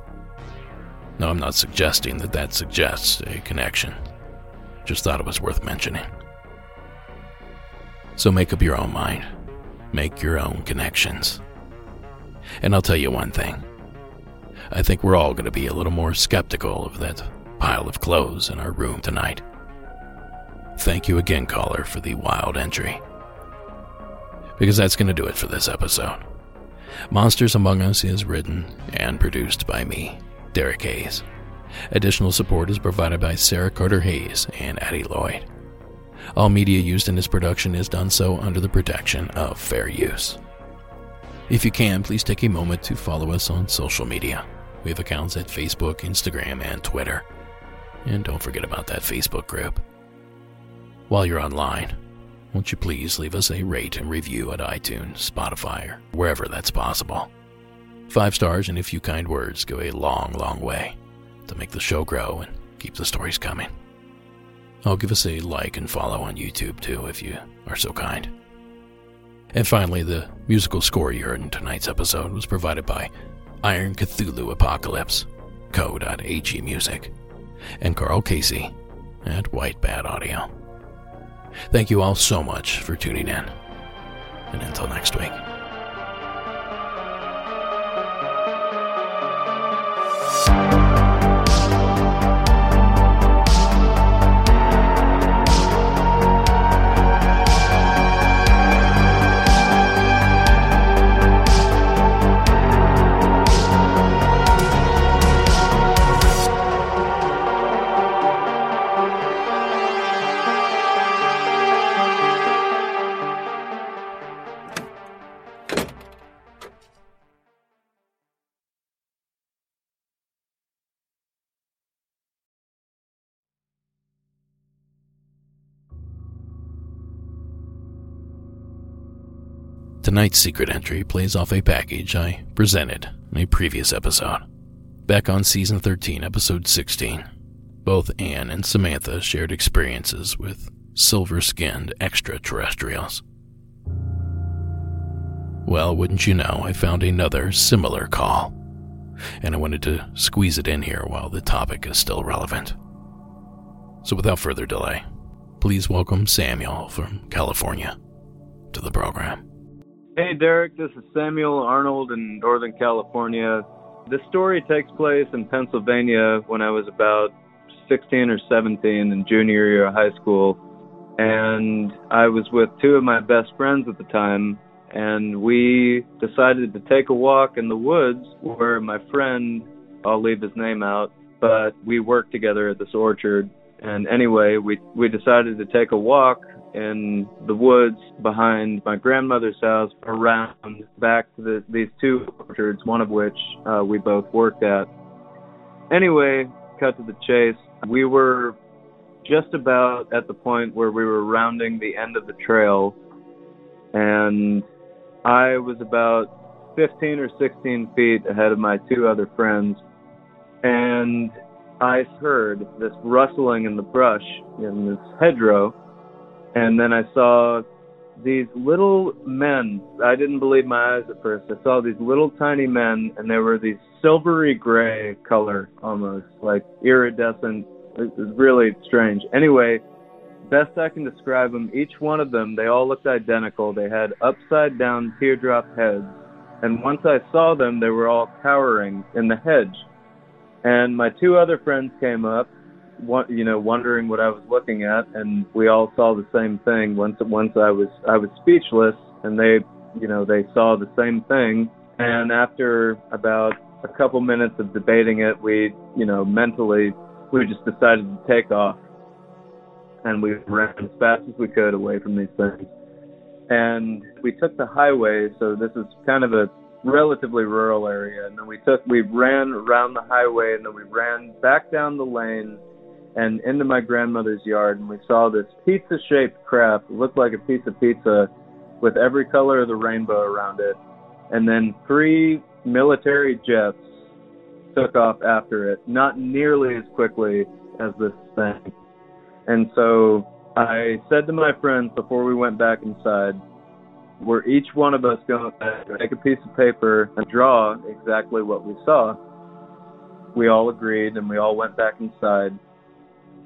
Now, I'm not suggesting that that suggests a connection, just thought it was worth mentioning. So make up your own mind, make your own connections. And I'll tell you one thing I think we're all going to be a little more skeptical of that pile of clothes in our room tonight. Thank you again, caller, for the wild entry. Because that's going to do it for this episode. Monsters Among Us is written and produced by me, Derek Hayes. Additional support is provided by Sarah Carter Hayes and Addie Lloyd. All media used in this production is done so under the protection of fair use. If you can, please take a moment to follow us on social media. We have accounts at Facebook, Instagram, and Twitter. And don't forget about that Facebook group. While you're online, won't you please leave us a rate and review at iTunes, Spotify, or wherever that's possible? Five stars and a few kind words go a long, long way to make the show grow and keep the stories coming. I'll give us a like and follow on YouTube too if you are so kind. And finally, the musical score you heard in tonight's episode was provided by Iron Cthulhu Apocalypse, Co.ag Music, and Carl Casey at White Bat Audio. Thank you all so much for tuning in. And until next week. Tonight's secret entry plays off a package I presented in a previous episode. Back on season 13, episode 16, both Anne and Samantha shared experiences with silver skinned extraterrestrials. Well, wouldn't you know, I found another similar call, and I wanted to squeeze it in here while the topic is still relevant. So, without further delay, please welcome Samuel from California to the program. Hey, Derek, this is Samuel Arnold in Northern California. This story takes place in Pennsylvania when I was about 16 or 17 in junior year of high school. And I was with two of my best friends at the time, and we decided to take a walk in the woods where my friend, I'll leave his name out, but we worked together at this orchard. And anyway, we, we decided to take a walk in the woods behind my grandmother's house around back to the, these two orchards, one of which uh, we both worked at. Anyway, cut to the chase. We were just about at the point where we were rounding the end of the trail, and I was about 15 or 16 feet ahead of my two other friends, and I heard this rustling in the brush in this hedgerow and then I saw these little men. I didn't believe my eyes at first. I saw these little tiny men, and they were these silvery gray color, almost like iridescent. It was really strange. Anyway, best I can describe them, each one of them, they all looked identical. They had upside down teardrop heads. And once I saw them, they were all cowering in the hedge. And my two other friends came up, you know, wondering what I was looking at, and we all saw the same thing. Once, once I was, I was speechless, and they, you know, they saw the same thing. And after about a couple minutes of debating it, we, you know, mentally, we just decided to take off, and we ran as fast as we could away from these things. And we took the highway, so this is kind of a relatively rural area and then we took we ran around the highway and then we ran back down the lane and into my grandmother's yard, and we saw this pizza-shaped craft look like a piece of pizza with every color of the rainbow around it, and then three military jets took off after it, not nearly as quickly as this thing. And so I said to my friends before we went back inside, we're each one of us going to take a piece of paper and draw exactly what we saw. We all agreed and we all went back inside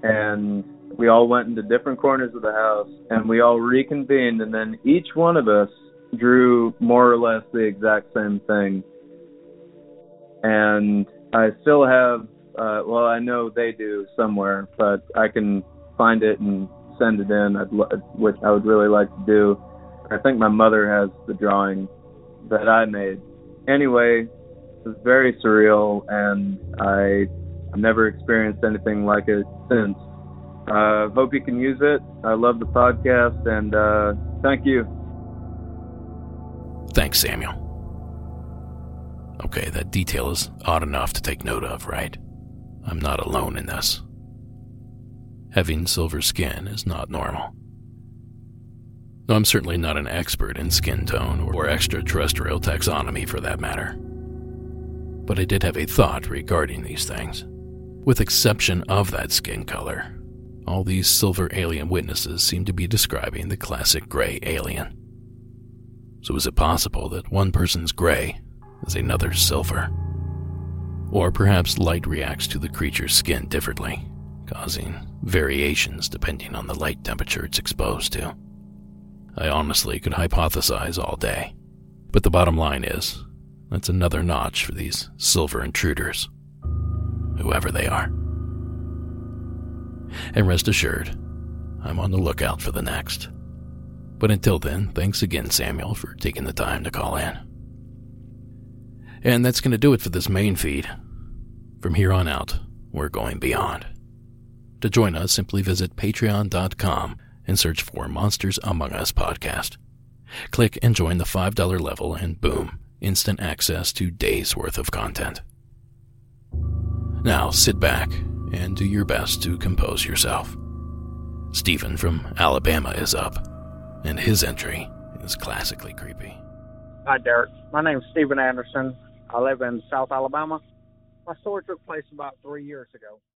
and we all went into different corners of the house and we all reconvened and then each one of us drew more or less the exact same thing. And I still have uh well I know they do somewhere, but I can find it and send it in, I'd, which I would really like to do. I think my mother has the drawing that I made. Anyway, it was very surreal, and I never experienced anything like it since. Uh, hope you can use it. I love the podcast, and uh, thank you. Thanks, Samuel. Okay, that detail is odd enough to take note of, right? I'm not alone in this. Having silver skin is not normal. Though I'm certainly not an expert in skin tone or extraterrestrial taxonomy for that matter. But I did have a thought regarding these things. With exception of that skin color, all these silver alien witnesses seem to be describing the classic gray alien. So is it possible that one person's gray is another's silver? Or perhaps light reacts to the creature's skin differently, causing variations depending on the light temperature it's exposed to. I honestly could hypothesize all day. But the bottom line is, that's another notch for these silver intruders, whoever they are. And rest assured, I'm on the lookout for the next. But until then, thanks again, Samuel, for taking the time to call in. And that's going to do it for this main feed. From here on out, we're going beyond. To join us, simply visit patreon.com and search for Monsters Among Us podcast. Click and join the $5 level, and boom, instant access to days worth of content. Now sit back and do your best to compose yourself. Stephen from Alabama is up, and his entry is classically creepy. Hi, Derek. My name is Stephen Anderson. I live in South Alabama. My story took place about three years ago.